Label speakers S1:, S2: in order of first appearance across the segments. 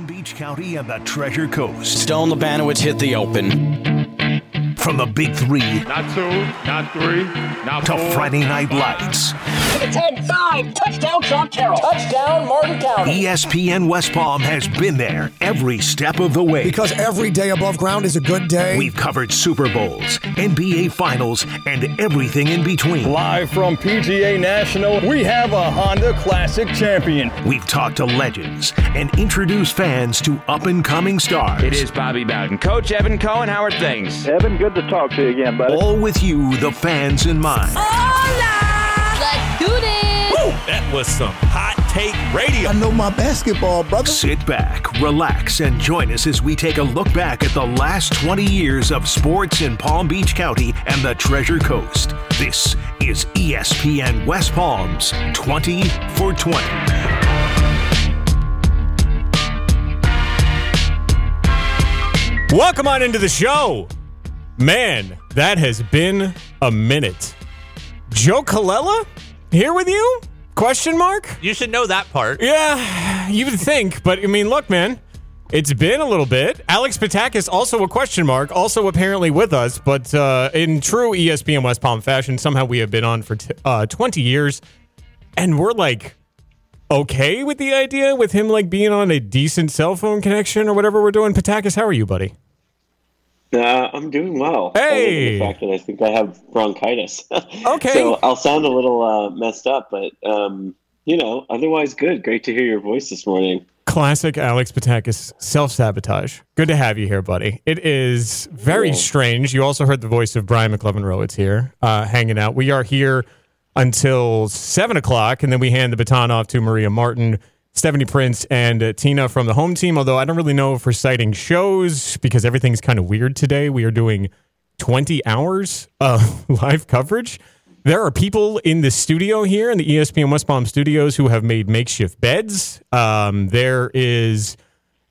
S1: Palm Beach County and the Treasure Coast.
S2: Stone Labanowitz hit the open.
S1: From the big three
S3: Not two, not three, not
S1: to
S3: four.
S1: Friday Night Lights,
S4: the 10 5. Touchdown, Sean Carroll. Touchdown, Martin County.
S1: ESPN West Palm has been there every step of the way.
S5: Because every day above ground is a good day.
S1: We've covered Super Bowls, NBA Finals, and everything in between.
S6: Live from PGA National, we have a Honda Classic champion.
S1: We've talked to legends and introduced fans to up and coming stars.
S7: It is Bobby Bowden. Coach Evan Cohen, how are things?
S8: Evan, good to talk to you again, buddy.
S1: All with you, the fans in mind.
S9: Let's do this.
S10: Woo, That was some hot take radio.
S5: I know my basketball, brother.
S1: Sit back, relax, and join us as we take a look back at the last 20 years of sports in Palm Beach County and the Treasure Coast. This is ESPN West Palm's 20 for 20.
S10: Welcome on into the show. Man, that has been a minute. Joe Colella here with you? Question mark?
S11: You should know that part.
S10: Yeah, you would think, but I mean, look, man, it's been a little bit. Alex Petakas also a question mark, also apparently with us, but uh, in true ESPN West Palm fashion, somehow we have been on for t- uh, 20 years, and we're like okay with the idea with him like being on a decent cell phone connection or whatever we're doing. Petakas, how are you, buddy?
S12: Uh, I'm doing well.
S10: Hey!
S12: The fact that I think I have bronchitis.
S10: Okay.
S12: so I'll sound a little uh, messed up, but um, you know, otherwise good. Great to hear your voice this morning.
S10: Classic Alex Petakas self sabotage. Good to have you here, buddy. It is very
S12: Yeah.
S10: strange. You also heard the voice of Brian McLevin Rowitz here, uh, hanging out. We are here until seven o'clock, and then we hand the baton off to Maria Martin, Stephanie Prince, and uh, Tina from the home team. Although I don't really know if we're citing shows because everything's kind of weird today. We are doing 20 hours of live coverage. There are people in the studio here in the ESPN West Palm studios who have made makeshift beds. Um, there is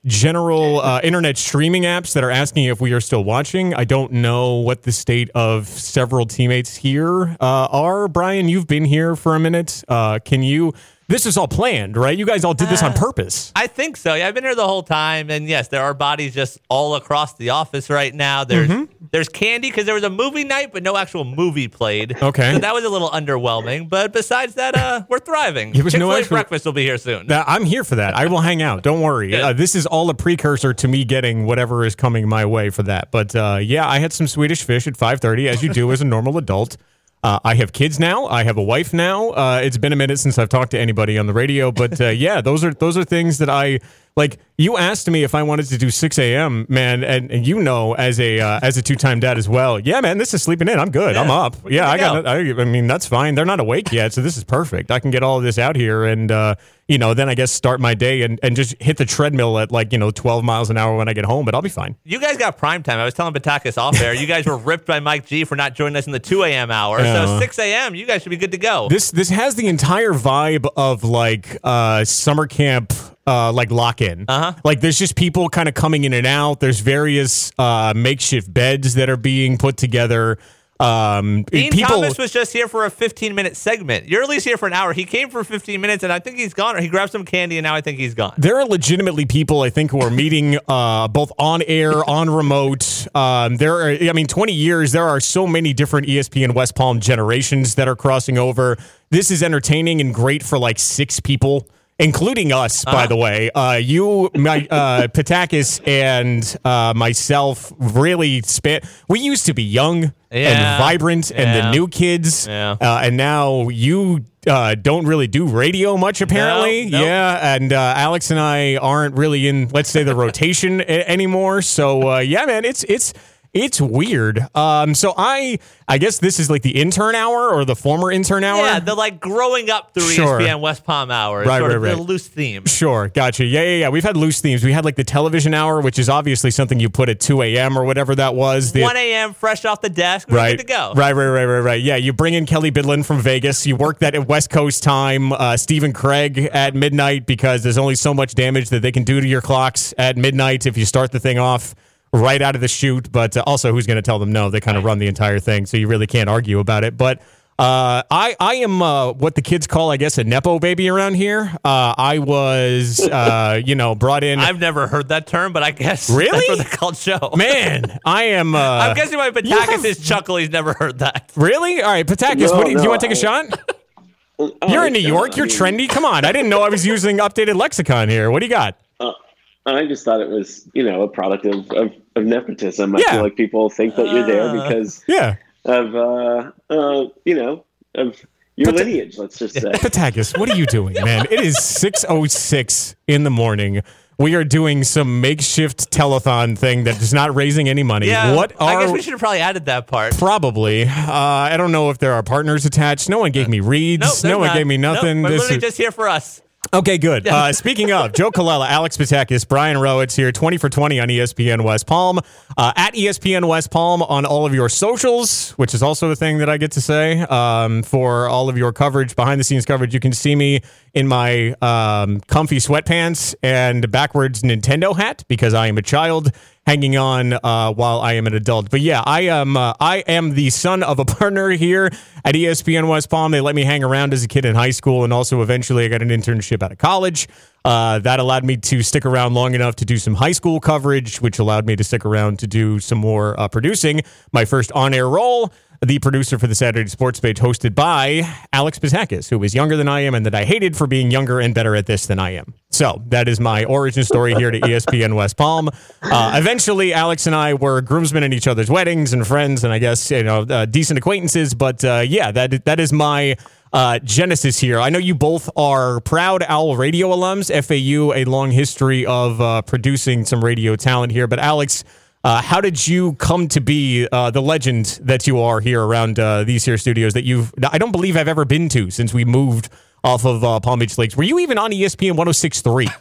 S10: general uh, internet streaming apps that are asking if we are still watching. I don't know what the state of several teammates here uh, are. Brian, you've been here for a minute. Uh, can you? This is all planned, right? You guys all did this on purpose.
S11: I think so. Yeah, I've been here the whole time, and yes, there are bodies just all across the office right now. There's
S10: Mm-hmm.
S11: there's candy because there was a movie night, but no actual movie played.
S10: Okay.
S11: so that was a little underwhelming. But besides that, uh, we're thriving.
S10: There was no
S11: Chick-fil-A
S10: actual-
S11: breakfast will be here soon.
S10: That- I'm here for that. I will hang out. Don't worry. Uh, this is all a precursor to me getting whatever is coming my way for that. But uh, yeah, I had some Swedish fish at 5:30, as you do as a normal adult. Uh, I have kids now. I have a wife now. Uh, it's been a minute since I've talked to anybody on the radio, but uh, yeah, those are those are things that I like. You asked me if I wanted to do 6 a.m. Man, and, and you know, as a uh, as a two time dad as well. Yeah, man, this is sleeping in. I'm good. I'm up. Yeah, I got. I, I mean, that's fine. They're not awake yet, so this is perfect. I can get all of this out here, and uh, you know, then I guess start my day and, and just hit the treadmill at like you know 12 miles an hour when I get home. But I'll be fine.
S11: You guys got prime time. I was telling Petakas off air. You guys were ripped by Mike G for not joining us in the 2 a.m. hour.
S10: Yeah.
S11: So 6 a.m. You guys should be good to go.
S10: This this has the entire vibe of like uh, summer camp. Uh, like lock in.
S11: Uh-huh.
S10: Like there's just people kind of coming in and out. There's various uh, makeshift beds that are being put together. Um,
S11: Dean
S10: people.
S11: Thomas was just here for a 15 minute segment. You're at least here for an hour. He came for 15 minutes, and I think he's gone. Or he grabbed some candy, and now I think he's gone.
S10: there are legitimately people I think who are meeting uh, both on air, on remote. Um, there are, I mean, 20 years. There are so many different ESPN West Palm generations that are crossing over. This is entertaining and great for like six people. Including us, by
S11: Uh-huh.
S10: the way. Uh, you, my, uh, Petakas, and uh, myself really span. We used to be young and
S11: Yeah.
S10: vibrant, and the new kids.
S11: Yeah.
S10: Uh, and now you uh, don't really do radio much, apparently.
S11: No, nope.
S10: Yeah, and uh, Alex and I aren't really in, let's say, the rotation a- anymore. So uh, yeah, man, it's it's it's weird. Um, so I I guess this is like the intern hour or the former intern hour.
S11: Yeah, the like growing up through
S10: Sure.
S11: ESPN West Palm hour.
S10: Right,
S11: sort
S10: right,
S11: of
S10: right.
S11: the loose theme.
S10: Sure, gotcha. Yeah, yeah, yeah. We've had loose themes. We had like the television hour, which is obviously something you put at 2 a.m. or whatever that was. The,
S11: 1 a.m. fresh off the desk. We're
S10: right,
S11: good to go.
S10: Right, right, right, right, right. Yeah, you bring in Kelly Bidlin from Vegas. You work that at West Coast time. Uh, Stephen Craig at midnight because there's only so much damage that they can do to your clocks at midnight if you start the thing off right out of the chute. But uh, also, who's going to tell them no? They kind of run the entire thing, so you really can't argue about it. But Uh, I I am uh, what the kids call, I guess, a nepo baby around here. Uh, I was, uh, you know, brought in.
S11: I've never heard that term, but I guess
S10: Really?
S11: that's what they called Joe.
S10: Man, I am. Uh,
S11: I'm guessing
S10: you
S11: Petakas
S10: have-
S11: is chuckle. He's never heard that.
S10: Really? All right, Petakas.
S12: No,
S10: what do you, do you want to take a
S12: I-
S10: shot?
S12: Oh,
S10: You're in New York. You're trendy. Come on. I didn't know I was using updated lexicon here. What do you got?
S12: uh, I just thought it was, you know, a product of, of, of nepotism. I feel like people think that you're there
S11: Uh.
S12: because
S10: Yeah.
S12: of, uh, uh, you know, of your
S10: But
S12: lineage. Let's just say.
S10: Petakas, what are you doing, man? It is 6.06 in the morning. We are doing some makeshift telethon thing that is not raising any money.
S11: Yeah.
S10: What
S11: I guess we should have probably added that part.
S10: Probably. Uh, I don't know if there are partners attached. No one gave me reads.
S11: Nope,
S10: no one
S11: not.
S10: gave me nothing.
S11: Nope, we're
S10: This
S11: literally
S10: is-
S11: just here for us.
S10: Okay, good. Uh, speaking of, Joe Colella, Alex Petakas, Brian Rowitz here, 20 for 20 on ESPN West Palm. Uh, at ESPN West Palm on all of your socials, which is also a thing that I get to say um, for all of your coverage, behind the scenes coverage. You can see me in my um, comfy sweatpants and backwards Nintendo hat because I am a child hanging on uh, while I am an adult. But yeah, I am uh, I am the son of a partner here at ESPN West Palm. They let me hang around as a kid in high school, and also eventually I got an internship out of college. Uh, that allowed me to stick around long enough to do some high school coverage, which allowed me to stick around to do some more uh, producing. My first on-air role the producer for the Saturday Sports Page, hosted by Alex Petakas, who is younger than I am and that I hated for being younger and better at this than I am. So that is my origin story here to ESPN West Palm. Uh, eventually, Alex and I were groomsmen at each other's weddings and friends, and I guess you know uh, decent acquaintances. But uh, yeah, that that is my. Uh, genesis here. I know you both are proud Owl Radio alums. FAU, a long history of uh, producing some radio talent here. But Alex, uh, how did you come to be uh, the legend that you are here around uh, these here studios that you've, I don't believe I've ever been to since we moved off of uh, Palm Beach Lakes? Were you even on ESPN 1063?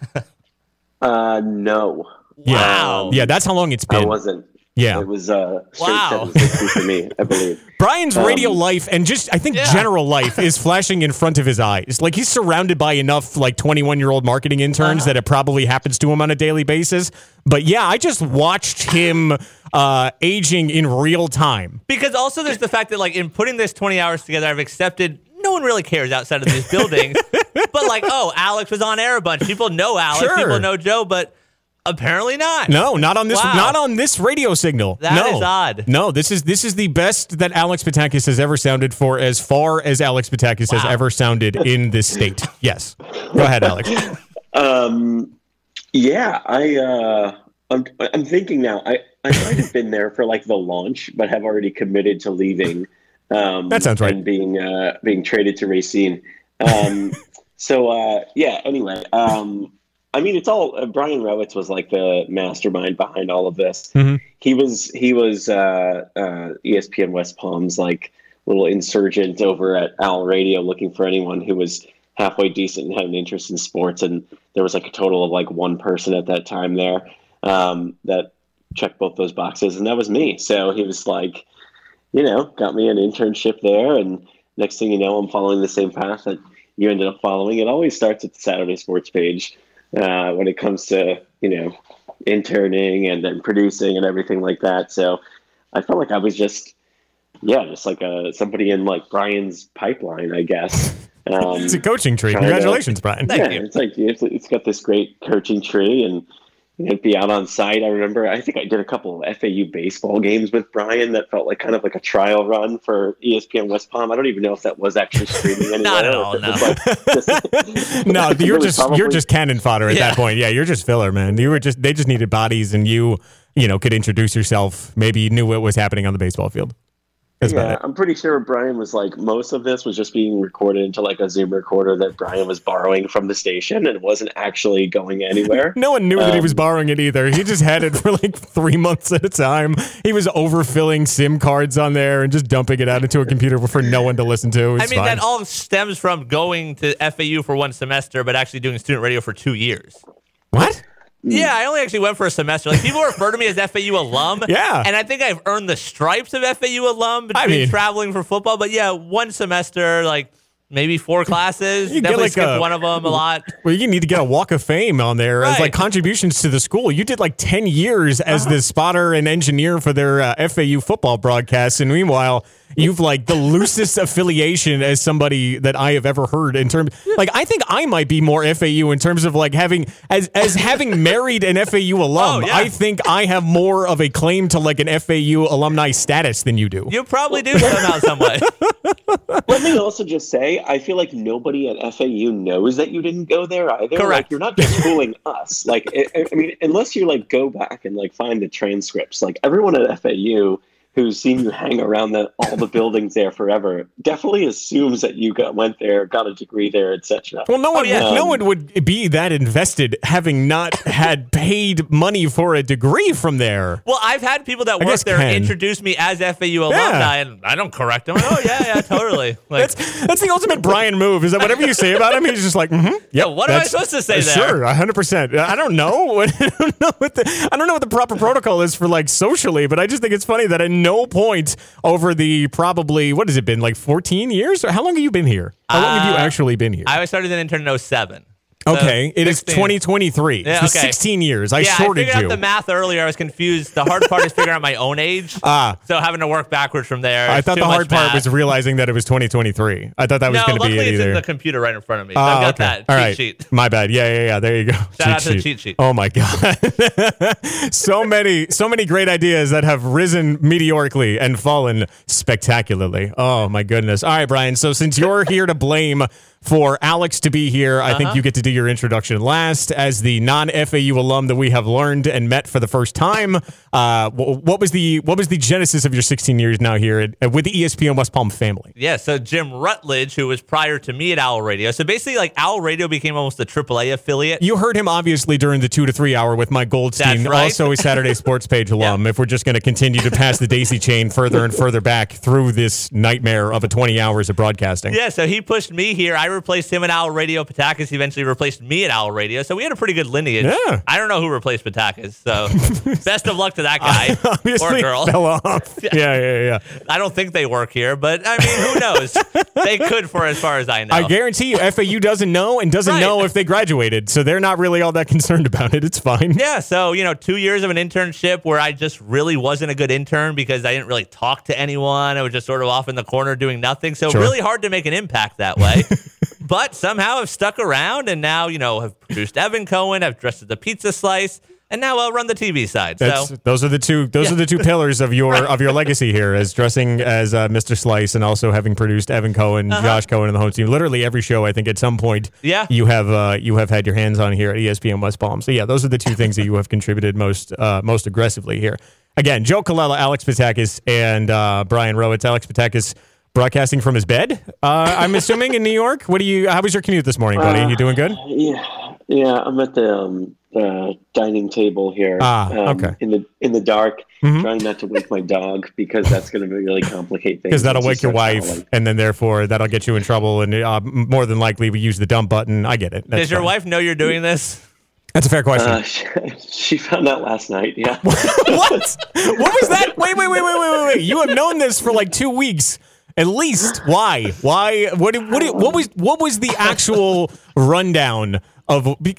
S12: Uh, no.
S10: Yeah.
S11: Wow.
S10: Yeah, that's how long it's been.
S12: I wasn't.
S10: Yeah.
S12: It was uh, straight
S11: Wow.
S12: 760 for me, I believe.
S10: Brian's
S12: Um,
S10: radio life and just I think
S11: Yeah.
S10: general life is flashing in front of his eyes. Like he's surrounded by enough like 21 year old marketing interns that it probably happens to him on a daily basis. But yeah, I just watched him uh, aging in real time.
S11: Because also there's the fact that like in putting this 20 hours together, I've accepted no one really cares outside of these buildings. but like, oh, Alex was on air a bunch. People know Alex.
S10: Sure.
S11: People know Joe, but apparently not.
S10: No, not on this
S11: Wow.
S10: not on this radio signal.
S11: That
S10: no.
S11: is odd.
S10: No, this is this is the best that Alex Petakas has ever sounded for as far as Alex Petakas has ever sounded in this state. Yes. Go ahead, Alex.
S12: Um, yeah, I uh, I'm I'm thinking now. I I might have been there for like the launch, but have already committed to leaving. Um,
S10: That sounds right.
S12: And being uh, being traded to Racine. Um, so uh, yeah. Anyway, um, I mean, it's all uh, Brian Rowitz was like the mastermind behind all of this.
S10: Mhm.
S12: He was he was uh, uh, ESPN West Palm's like little insurgent over at Owl Radio, looking for anyone who was halfway decent and had an interest in sports. And there was like a total of like one person at that time there um, that checked both those boxes, and that was me. So he was like, you know, got me an internship there, and next thing you know, I'm following the same path that you ended up following. It always starts at the Saturday Sports page uh, when it comes to you know interning and then producing and everything like that. So I felt like I was just yeah, just like a somebody in like Brian's pipeline, I guess. Um,
S10: It's a coaching tree.
S12: Trying to-
S10: Congratulations, Brian.
S11: Thank
S12: yeah,
S11: you.
S12: it's like it's, it's got this great coaching tree, and you'd be out on site. I remember, I think I did a couple of FAU baseball games with Brian that felt like kind of like a trial run for ESPN West Palm. I don't even know if that was actually streaming anywhere.
S11: Not at all,
S12: if it was, like, just-
S10: no, you're
S12: it was
S10: just you're just cannon fodder at
S11: Yeah.
S10: that point. Yeah, you're just filler, man. You were just they just needed bodies, and you you know could introduce yourself. Maybe you knew what was happening on the baseball field. That's
S12: yeah. I'm pretty sure Brian was like most of this was just being recorded into like a Zoom recorder that Brian was borrowing from the station, and it wasn't actually going anywhere.
S10: No one knew that he was
S12: Um,
S10: borrowing it either. He just had it for like three months at a time. He was overfilling SIM cards on there and just dumping it out into a computer for no one to listen to. It's
S11: I mean,
S10: fine.
S11: that all stems from going to FAU for one semester, but actually doing student radio for two years.
S10: what?
S11: Yeah, I only actually went for a semester. Like people refer to me as FAU alum.
S10: Yeah.
S11: and I think I've earned the stripes of FAU alum between
S10: I mean-
S11: traveling for football. But yeah, one semester, like maybe four classes.
S10: You get
S11: Definitely
S10: like
S11: skipped
S10: a-
S11: one of them a lot.
S10: Well, you need to get a Walk of Fame on there as like contributions to the school. You did like 10 years as
S11: Uh-huh.
S10: the spotter and engineer for their uh, FAU football broadcasts. And meanwhile, you've like the loosest affiliation as somebody that I have ever heard in terms. Like, I think I might be more FAU in terms of like having as as having married an FAU oh, alum.
S11: Oh, yeah.
S10: I think I have more of a claim to like an FAU alumni status than you do.
S11: You probably do somehow, some way.
S12: Let me also just say, I feel like nobody at FAU knows that you didn't go there either.
S11: Correct.
S12: Like, you're not just fooling us. Like, I, I mean, unless you like go back and like find the transcripts, like everyone at FAU who's seen you hang around the, all the buildings there forever definitely assumes that you got went there, got a degree there, etc.
S10: Well, no one,
S11: yeah.
S10: no
S12: Um,
S10: one would be that invested having not had paid money for a degree from there.
S11: Well, I've had people that
S10: I
S11: work there
S10: Ken.
S11: introduce me as FAU alumni, and I don't correct them. Oh yeah, yeah, totally. Like,
S10: That's that's the ultimate Brian move. Is that whatever you say about him, he's just like, mm-hmm, yeah.
S11: what am I supposed to say there?
S10: Sure, hundred percent. I don't know. I don't know what the I don't know what the proper protocol is for like socially, but I just think it's funny that at no point over the probably what has it been like fourteen years or how long have you been here? How long have you
S11: Uh,
S10: actually been here?
S11: I started an intern in 07.
S10: Okay, it is
S11: 16.
S10: 2023.
S11: Yeah, okay.
S10: 16 years. I sorted you.
S11: yeah, I
S10: shorted
S11: figured
S10: you.
S11: out the math earlier. I was confused. The hard part is figuring out my own age.
S10: Ah.
S11: So having to work backwards from there.
S10: I thought the hard part
S11: math.
S10: was realizing that it was 2023. I thought that was
S11: no,
S10: going to be
S11: luckily
S10: it
S11: it's
S10: either.
S11: in the computer right in front of me. So
S10: Oh,
S11: I've got
S10: okay.
S11: that
S10: All
S11: cheat
S10: right.
S11: sheet.
S10: My bad. Yeah, yeah, yeah. There you go. Shout
S11: out to the cheat sheet.
S10: Oh my god. so many, so many great ideas that have risen meteorically and fallen spectacularly. Oh my goodness. All right, Brian. So since you're here to blame for Alex to be here, I
S11: Uh-huh.
S10: think you get to do your introduction last as the non-FAU alum that we have learned and met for the first time. Uh, what was the what was the genesis of your 16 years now here at, with the ESPN West Palm family?
S11: Yeah, so Jim Rutledge, who was prior to me at Owl Radio. So basically, like Owl Radio became almost a AAA affiliate.
S10: You heard him obviously during the two to three hour with Mike Goldstein,
S11: right.
S10: also a Saturday Sports Page alum. If we're just going to continue to pass the daisy chain further and further back through this nightmare of a 20 hours of broadcasting.
S11: Yeah, so he pushed me here. I replaced him at Owl Radio. Petakas eventually replaced me at Owl Radio. So we had a pretty good lineage.
S10: Yeah.
S11: I don't know who replaced Petakas. So best of luck to that guy or girl.
S10: fell off. Yeah, yeah, yeah.
S11: I don't think they work here, but I mean, who knows? they could, for as far as I know.
S10: I guarantee you, FAU doesn't know and doesn't
S11: Right.
S10: know if they graduated, so they're not really all that concerned about it. It's fine.
S11: Yeah, so you know, two years of an internship where I just really wasn't a good intern because I didn't really talk to anyone. I was just sort of off in the corner doing nothing. So
S10: Sure.
S11: really hard to make an impact that way. But somehow I've stuck around and now, you know, have produced Evan Cohen, I've dressed as the pizza slice, and now I'll run the TV side.
S10: That's,
S11: so
S10: those are the two. Those
S11: Yeah.
S10: are the two pillars of your of your legacy here, as dressing as uh, Mr. Slice and also having produced Evan Cohen, Josh Cohen, and the home team. Literally every show, I think, at some point,
S11: Uh-huh. Yeah.
S10: you have uh, you have had your hands on here at ESPN West Palm. So yeah, those are the two things that you have contributed most uh, most aggressively here. Again, Joe Colella, Alex Petakas, and uh, Brian Rowitz. Alex Petakas broadcasting from his bed. Uh, I'm assuming in New York. What do you? How was your commute this morning, buddy?
S12: Uh,
S10: you doing good?
S12: Yeah, yeah. I'm at the um, uh, dining table here.
S10: Ah,
S12: um,
S10: okay.
S12: In the in the dark,
S10: Mhm.
S12: trying not to wake my dog because that's going to really complicate things.
S10: because that'll wake your wife,
S12: howling.
S10: and then therefore that'll get you in trouble, and uh, more than likely we use the dump button. I get it. That's
S11: does your
S10: fine.
S11: wife know you're doing this?
S10: That's a fair question.
S12: Uh, she, she found out last night. Yeah.
S10: what? What was that? Wait, wait, wait, wait, wait, wait, wait. You have known this for like two weeks. At least. Why? Why? What? What? What was? What was the actual rundown of? be-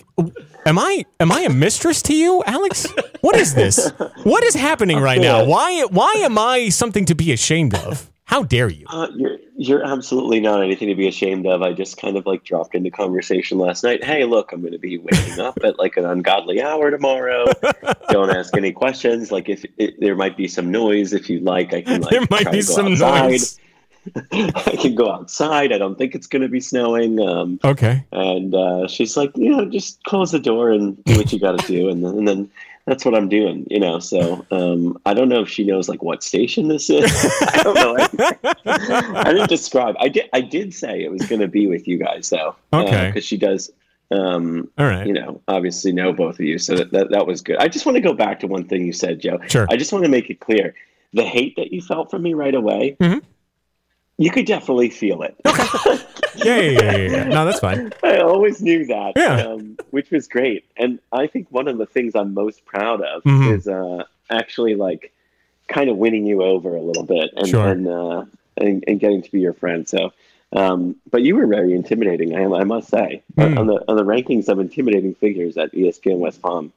S10: Am I? Am I a mistress to you, Alex? What is this? What is happening right now? Why? Why am I something to be ashamed of? How dare you?
S12: Uh, you're you're absolutely not anything to be ashamed of. I just kind of like dropped into conversation last night. Hey, look, I'm going to be waking up at like an ungodly hour tomorrow. Don't ask any questions. Like if it, there might be some noise, if you like, I can like
S10: There might be some
S12: outside.
S10: noise.
S12: I can go outside. I don't think it's going to be snowing. Um,
S10: Okay.
S12: and uh, she's like, you know, just close the door and do what you got to do, and then, and then that's what I'm doing, you know. So um, I don't know if she knows like what station this is. I don't know. I didn't describe. I did. I did say it was going to be with you guys, though.
S10: Okay.
S12: Because she does. Um,
S10: All right.
S12: You know, obviously know both of you, so that, that that was good. I just want to go back to one thing you said, Joe.
S10: Sure.
S12: I just want to make it clear: the hate that you felt for me right away.
S10: Mhm.
S12: You could definitely feel it.
S10: Yeah, yeah, yeah, yeah, yeah. No, that's fine.
S12: I always knew that,
S10: Yeah.
S12: um, which was great. And I think one of the things I'm most proud of
S10: Mhm.
S12: is uh, actually like kind of winning you over a little bit and
S10: Sure.
S12: and, uh, and and getting to be your friend. So, um, but you were very intimidating. I, I must say
S10: Mm.
S12: on the on the rankings of intimidating figures at ESPN West Palm.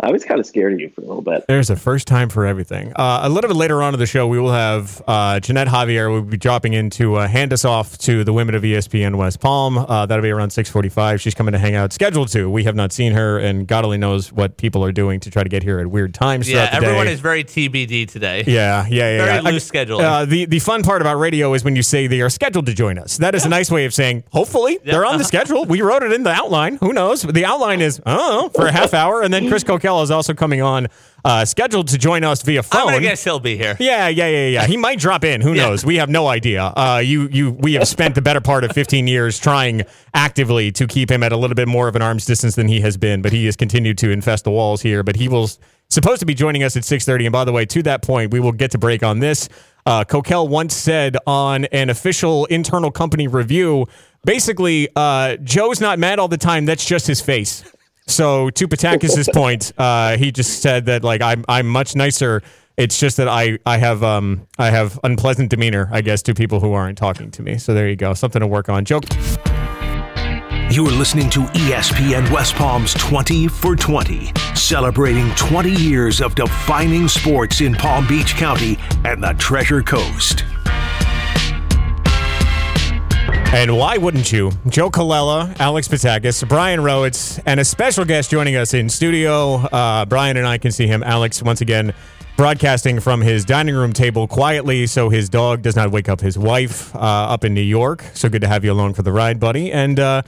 S12: I was kind of scared of you for a little bit.
S10: There's a first time for everything. Uh, a little bit later on in the show, we will have uh, Jeanette Javier will be dropping in to uh, hand us off to the women of ESPN West Palm. Uh, that'll be around 6:45. She's coming to hang out. Scheduled to. We have not seen her, and God only knows what people are doing to try to get here at weird times.
S11: Yeah,
S10: throughout the
S11: everyone
S10: day.
S11: is very TBD today.
S10: Yeah, yeah, yeah.
S11: Very
S10: yeah.
S11: loose schedule.
S10: Uh, the the fun part about radio is when you say they are scheduled to join us. That is a nice way of saying hopefully they're on the schedule. We wrote it in the outline. Who knows? The outline is oh for a half hour, and then Chris Coquel is also coming on, uh, scheduled to join us via phone.
S11: gonna guess he'll be here.
S10: Yeah, yeah, yeah, yeah. He might drop in. Who
S11: Yeah.
S10: knows? We have no idea. Uh, you, you, we have spent the better part of 15 years trying actively to keep him at a little bit more of an arm's distance than he has been, but he has continued to infest the walls here. But he will supposed to be joining us at 6:30. And by the way, to that point, we will get to break on this. Uh, Coquel once said on an official internal company review, basically, uh, Joe's not mad all the time. That's just his face. So to Petakas' point, uh, he just said that like I'm I'm much nicer. It's just that I I have um I have unpleasant demeanor, I guess, to people who aren't talking to me. So there you go, something to work on. Joke.
S1: You are listening to ESPN West Palm's 20 for 20, celebrating 20 years of defining sports in Palm Beach County and the Treasure Coast.
S10: And why wouldn't you? Joe Colella, Alex Petakas, Brian Rowitz, and a special guest joining us in studio. Uh, Brian and I can see him. Alex, once again, broadcasting from his dining room table quietly so his dog does not wake up his wife uh, up in New York. So good to have you along for the ride, buddy. And uh,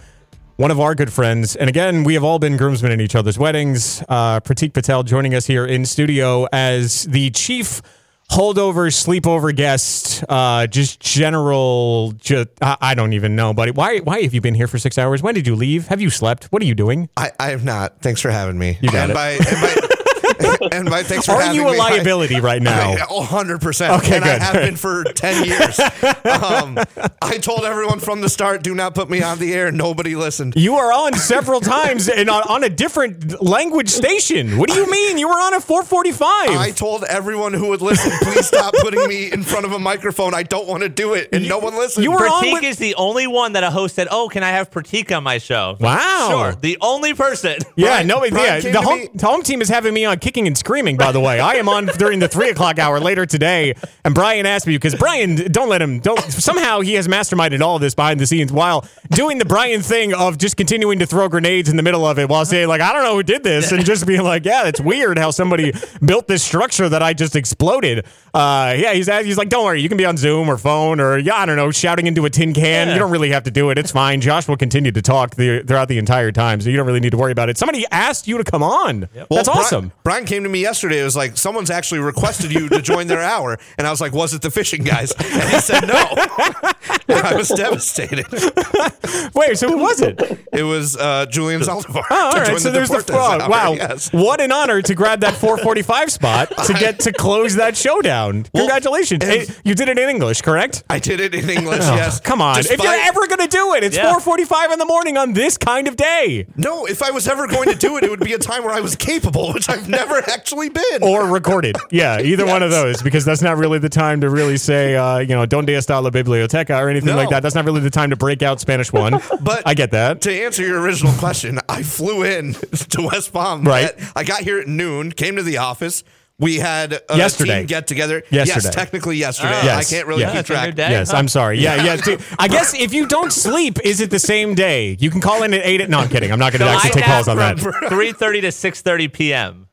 S10: one of our good friends. And again, we have all been groomsmen in each other's weddings. Uh, Pratik Patel joining us here in studio as the chief holdover, sleepover guest, uh, just general. Just, I, I don't even know, buddy. Why? Why have you been here for six hours? When did you leave? Have you slept? What are you doing?
S13: I, I have not. Thanks for having me.
S10: You got
S13: and
S10: it.
S13: By, and, by, and by thanks for
S10: Are
S13: having
S10: you a
S13: me, I-
S10: liability right now?
S13: I- A hundred percent.
S10: Okay,
S13: and
S10: good.
S13: I have been for ten years. um, I told everyone from the start, do not put me on the air. Nobody listened.
S10: You are on several times and on, on a different language station. What do you mean? You were on a 445.
S13: I told everyone who would listen, please stop putting me in front of a microphone. I don't want to do it, and no one listened.
S10: you were on with-
S11: is the only one that a host said, "Oh, can I have Pratik on my show?"
S10: Wow.
S11: Sure, the only person.
S10: Yeah,
S13: Brian-
S10: no,
S13: Brian
S10: yeah. The home,
S13: me-
S10: the home team is having me on kicking and screaming. By the way, I am on during the three o'clock hour later today, and Brian asked me because Brian, don't let him. Don't somehow he has masterminded all of this behind the scenes while doing the Brian thing of just continuing to throw grenades in the middle of it while saying like, I don't know who did this, and just being like, yeah, it's weird how somebody built this structure that I just exploded. Uh, yeah, he's he's like, don't worry, you can be on Zoom or phone or yeah, I don't know, shouting into a tin can.
S11: Yeah.
S10: You don't really have to do it. It's fine. Josh will continue to talk the, throughout the entire time, so you don't really need to worry about it. Somebody asked you to come on.
S13: Well,
S10: That's
S13: Brian-
S10: awesome.
S13: Brian came to me yesterday. It was like someone's actually requested you to join their hour, and I was like, "Was it the fishing guys?" And he said no. I was devastated.
S10: Wait, so who was it?
S13: It was uh, Julian Zaldivar.
S10: Oh, all
S13: to
S10: right.
S13: join
S10: So there's the
S13: Deportes
S10: fraud.
S13: hour,
S10: Wow.
S13: yes.
S10: What an honor to grab that 445 spot to get to close that showdown.
S13: Well,
S10: Congratulations. Hey, you did it in English, correct?
S13: I did it in English.
S10: Oh,
S13: yes.
S10: Come on. if you're ever going to do it, it's
S11: Yeah.
S10: 445 in the morning on this kind of day.
S13: no, if I was ever going to do it, it would be a time where I was capable, which I've never actually been.
S10: Or recorded. Yeah, either one of those, because that's not really the time to really say, uh, you know, donde está la biblioteca or anything
S13: No.
S10: like that. That's not really the time to break out Spanish one.
S13: But
S10: I get that.
S13: To answer your original question, I flew in to West Palm.
S10: Right.
S13: I got here at noon, came to the office. We had a
S10: Yesterday.
S13: team get together.
S10: Yesterday.
S13: Yes, technically yesterday. Oh.
S10: Yes.
S13: I can't really
S10: Yeah.
S13: keep
S11: That's
S13: track.
S11: day.
S10: Yes, I'm sorry. Yeah, yeah. dude. I guess if you don't sleep, is it the same day? You can call in at eight. At, no, I'm kidding. I'm not going to
S11: So
S10: actually
S11: I
S10: take calls on that.
S11: 3:30 to 6:30 p.m.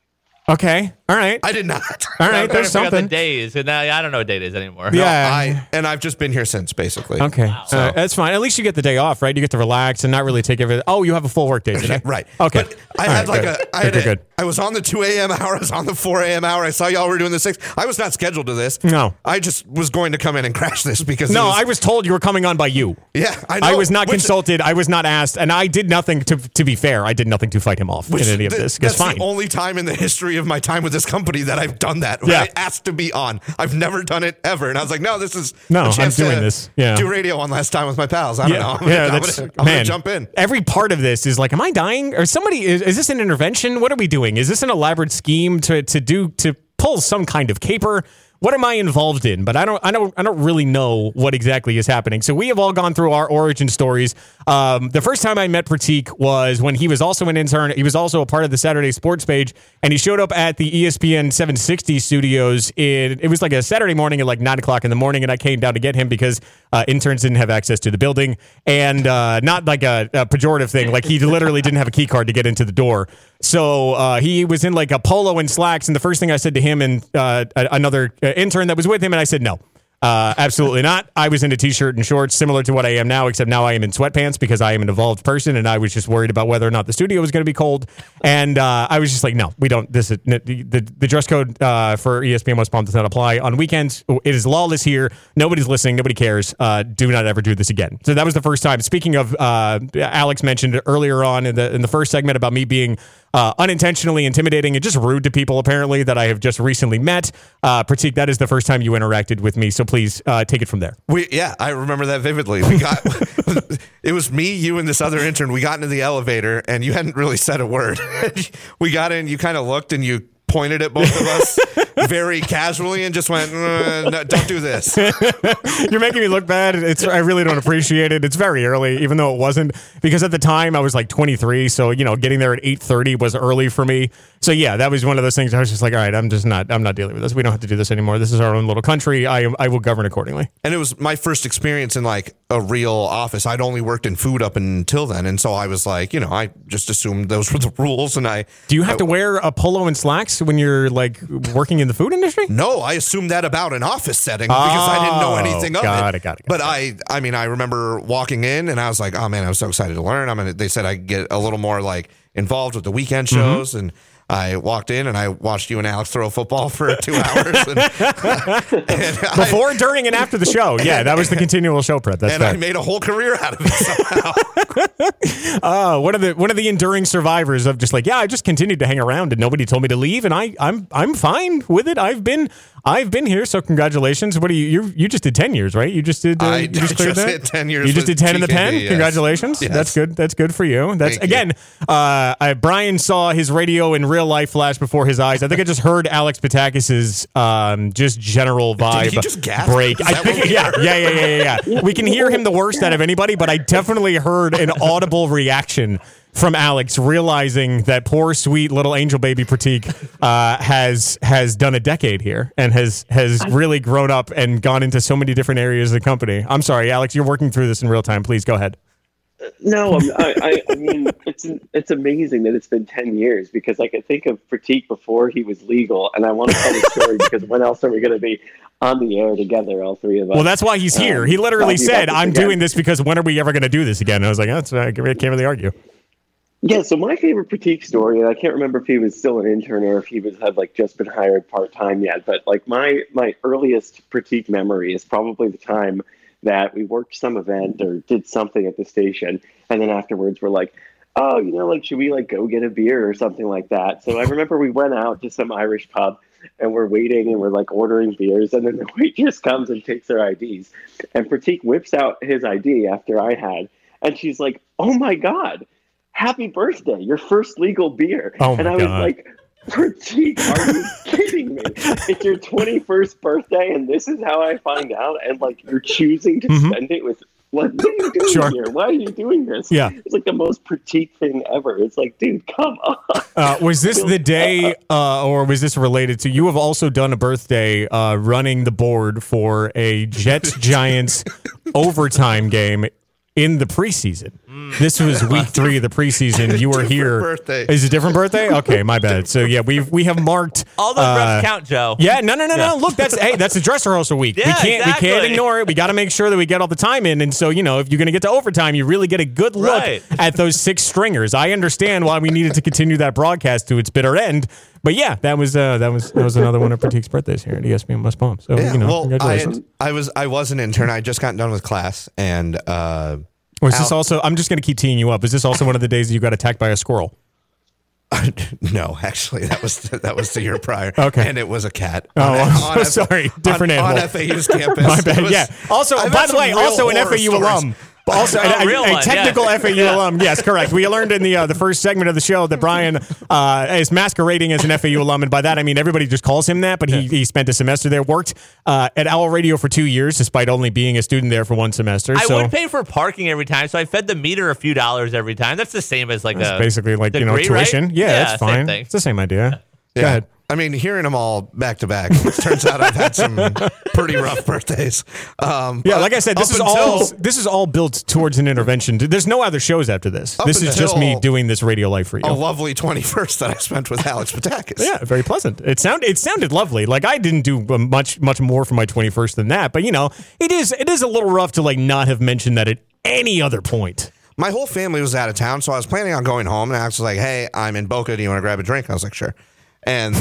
S10: Okay. All right.
S13: I did not.
S10: All
S11: I'm
S10: right.
S11: trying
S10: There's
S11: to figure
S10: something.
S11: The days, and now I don't know what day it is anymore.
S10: Yeah.
S13: I and I've just been here since basically.
S10: Okay.
S13: So-
S10: Uh, that's fine. At least you get the day off, right? You get to relax and not really take everything. Oh, you have a full work day today.
S13: right.
S10: Okay.
S13: But I
S10: All
S13: had
S10: right,
S13: like
S10: good.
S13: a. I
S10: Good,
S13: had
S10: good,
S13: a,
S10: good.
S13: I was on the 2 a.m. hour. I was on the 4 a.m. hour. I saw y'all were doing the six. I was not scheduled to this.
S10: No.
S13: I just was going to come in and crash this because
S10: No,
S13: was-
S10: I was told you were coming on by you.
S13: Yeah, I know.
S10: I was not
S13: Which-
S10: consulted. I was not asked, and I did nothing to. To be fair, I did nothing to fight him off
S13: Which
S10: in any of this.
S13: That's
S10: It's fine.
S13: the only time in the history of my time with this company that I've done that.
S10: Yeah.
S13: I asked to be on. I've never done it ever. And I was like, no, this is
S10: No,
S13: a chance
S10: I'm doing
S13: to
S10: this. Yeah.
S13: Do radio one last time with my pals. I don't know. I'm,
S10: yeah,
S13: gonna, I'm gonna, I'm
S10: man.
S13: gonna jump in.
S10: Every part of this is like, am I dying? Or somebody is, is this an intervention? What are we doing? Is this an elaborate scheme to to do to pull some kind of caper? What am I involved in? But I don't I don't I don't really know what exactly is happening. So we have all gone through our origin stories. Um, the first time I met Pratik was when he was also an intern. He was also a part of the Saturday Sports page, and he showed up at the ESPN 760 studios. In it was like a Saturday morning at like nine o'clock in the morning, and I came down to get him because uh, interns didn't have access to the building, and uh, not like a, a pejorative thing. Like he literally didn't have a key card to get into the door. So uh, he was in like a polo and slacks, and the first thing I said to him and uh, another uh, intern that was with him, and I said no. Uh, absolutely not. I was in a t-shirt and shorts, similar to what I am now, except now I am in sweatpants because I am an evolved person, and I was just worried about whether or not the studio was going to be cold. And uh, I was just like, no, we don't. This is the the, dress code uh, for ESPN West Palm does not apply on weekends. It is lawless here. Nobody's listening. Nobody cares. Uh, do not ever do this again. So that was the first time. Speaking of, uh, Alex mentioned earlier on in the in the first segment about me being uh, unintentionally intimidating and just rude to people apparently that I have just recently met. Uh, Pratik, that is the first time you interacted with me, so please uh, take it from there.
S13: We yeah, I remember that vividly. We got it was me, you, and this other intern. We got into the elevator, and you hadn't really said a word. we got in, you kind of looked, and you pointed at both of us very casually, and just went, "Uh, no, "Don't do this."
S10: You're making me look bad. It's I really don't appreciate it. It's very early, even though it wasn't because at the time I was like 23, so you know, getting there at 8:30 was early for me. So yeah, that was one of those things. I was just like, all right, I'm just not, I'm not dealing with this. We don't have to do this anymore. This is our own little country. I I will govern accordingly.
S13: And it was my first experience in like a real office. I'd only worked in food up until then, and so I was like, you know, I just assumed those were the rules. And I
S10: Do you have to wear a polo and slacks when you're like working in the food industry?
S13: No, I assumed that about an office setting because I didn't know
S10: Oh,
S13: anything of
S10: got
S13: it.
S10: it, got it, got
S13: but I, I mean, I remember walking in and I was like, oh man, I was so excited to learn. I mean, they said I get a little more like involved with the weekend
S10: Mm-hmm.
S13: shows and. I walked in and I watched you and Alex throw a football for two hours. And, and I-
S10: Before, during, and after the show. Yeah, that was the continual show prep. That's
S13: and
S10: fair.
S13: I made a whole career out of it somehow.
S10: Oh, one of the one of the enduring survivors of just like, yeah, I just continued to hang around and nobody told me to leave, and I I'm I'm fine with it. I've been I've been here, so congratulations. What do you you you just did ten years, right? You just did. Uh,
S13: I-
S10: you just cleared
S13: just
S10: that?
S13: 10 years
S10: You just did ten in the pen.
S13: yes.
S10: Congratulations.
S13: Yes.
S10: That's good. That's good for you. That's
S13: Thank you.
S10: again. Uh, I, Brian saw his radio in real life flash before his eyes. I think I just heard Alex Petakas's um, just general vibe
S13: he just gasp?
S10: break. I think yeah, yeah, yeah, yeah, yeah, yeah. We can hear him the worst out of anybody, but I definitely heard an audible reaction from Alex, realizing that poor, sweet little angel baby Pratik uh, has has done a decade here and has has really grown up and gone into so many different areas of the company. I'm sorry, Alex, you're working through this in real time. Please go ahead.
S12: No, I'm, I, I, I mean it's it's amazing that it's been ten years because I could think of Pratik before he was legal, and I want to tell the story because when else are we going to be on the air together, all three of us?
S10: Well, that's why he's here.
S12: Um,
S10: He literally said, "I'm
S12: again.
S10: doing this because when are we ever going to do this again?" And I was like, "That's I can't really argue."
S12: Yeah, so my favorite Pratik story, and I can't remember if he was still an intern or if he was had like just been hired part time yet, but like my my earliest Pratik memory is probably the time that we worked some event or did something at the station, and then afterwards we're like, oh, you know, like should we like go get a beer or something like that? So I remember we went out to some Irish pub and we're waiting and we're like ordering beers, and then the waitress comes and takes our IDs, and Pratik whips out his ID after I had, and she's like, oh my god happy birthday, your first legal beer.
S10: Oh,
S12: and I was
S10: God.
S12: like, Pratik, are you kidding me? It's your 21st birthday, and this is how I find out. And like, you're choosing to
S10: Mhm.
S12: spend it with. Like, what are you doing
S10: Sure.
S12: here? Why are you doing this?
S10: Yeah.
S12: It's like the most Pratik thing ever. It's like, dude, come on.
S10: Uh, was this the day, uh, or was this related to? You have also done a birthday uh, running the board for a Jets Giants overtime game in the preseason. This was week three of the preseason. You were
S13: Different
S10: here.
S13: birthday.
S10: Is it a different birthday? Okay, my bad. So yeah, we've we have marked
S11: All those
S10: uh,
S11: reps count, Joe.
S10: Yeah, no, no, no, no. Look, that's hey, that's a dress rehearsal week. we can't we can't ignore it. We got to make sure that we get all the time in. And so you know, if you're going to get to overtime, you really get a good look
S11: Right.
S10: at those six stringers. I understand why we needed to continue that broadcast to its bitter end. But yeah, that was uh, that was that was another one of Pratik's birthdays here at ESPN West Palm. So
S13: Yeah,
S10: you know,
S13: well, I,
S10: congratulations.
S13: I was I was an intern. I just got done with class, and uh,
S10: was this
S13: Al-
S10: also? I'm just going to keep teeing you up. Is this also one of the days that you got attacked by a squirrel?
S13: no, actually, that was that was the year prior.
S10: Okay.
S13: and it was a cat.
S10: Oh,
S13: On- on
S10: sorry. Different
S13: on,
S10: animal.
S13: on FAU's campus.
S10: My bad.
S13: was-
S10: yeah. Also,
S13: I've
S10: by the way, also an FAU
S13: stories.
S10: alum. But also,
S11: Oh,
S10: a,
S11: real
S10: a
S11: one,
S10: technical
S11: yeah.
S10: FAU
S11: Yeah.
S10: alum. Yes, correct. We learned in the uh, the first segment of the show that Brian uh, is masquerading as an FAU alum, and by that I mean everybody just calls him that. But he, he spent a semester there, worked uh, at Owl Radio for two years, despite only being a student there for one semester.
S11: I
S10: so
S11: would pay for parking every time, so I fed the meter a few dollars every time. That's the same as like
S10: it's
S11: a
S10: basically like you know
S11: degree, right?
S10: tuition. Yeah,
S11: Yeah,
S10: that's fine. It's the same idea. Go
S13: Yeah.
S10: ahead.
S13: I mean, hearing them all back to back, it turns out I've had some pretty rough birthdays. Um,
S10: Yeah, like I said, this is all this is all built towards an intervention. There's no other shows after this. This is just me doing this radio life for you.
S13: a lovely 21st that I spent with Alex Petakas.
S10: Yeah, very pleasant. It sounded it sounded lovely. Like I didn't do uh, much much more for my 21st than that, but you know, it is it is a little rough to like not have mentioned that at any other point.
S13: My whole family was out of town, so I was planning on going home. And Alex was like, "Hey, I'm in Boca. Do you want to grab a drink?" I was like, "Sure." And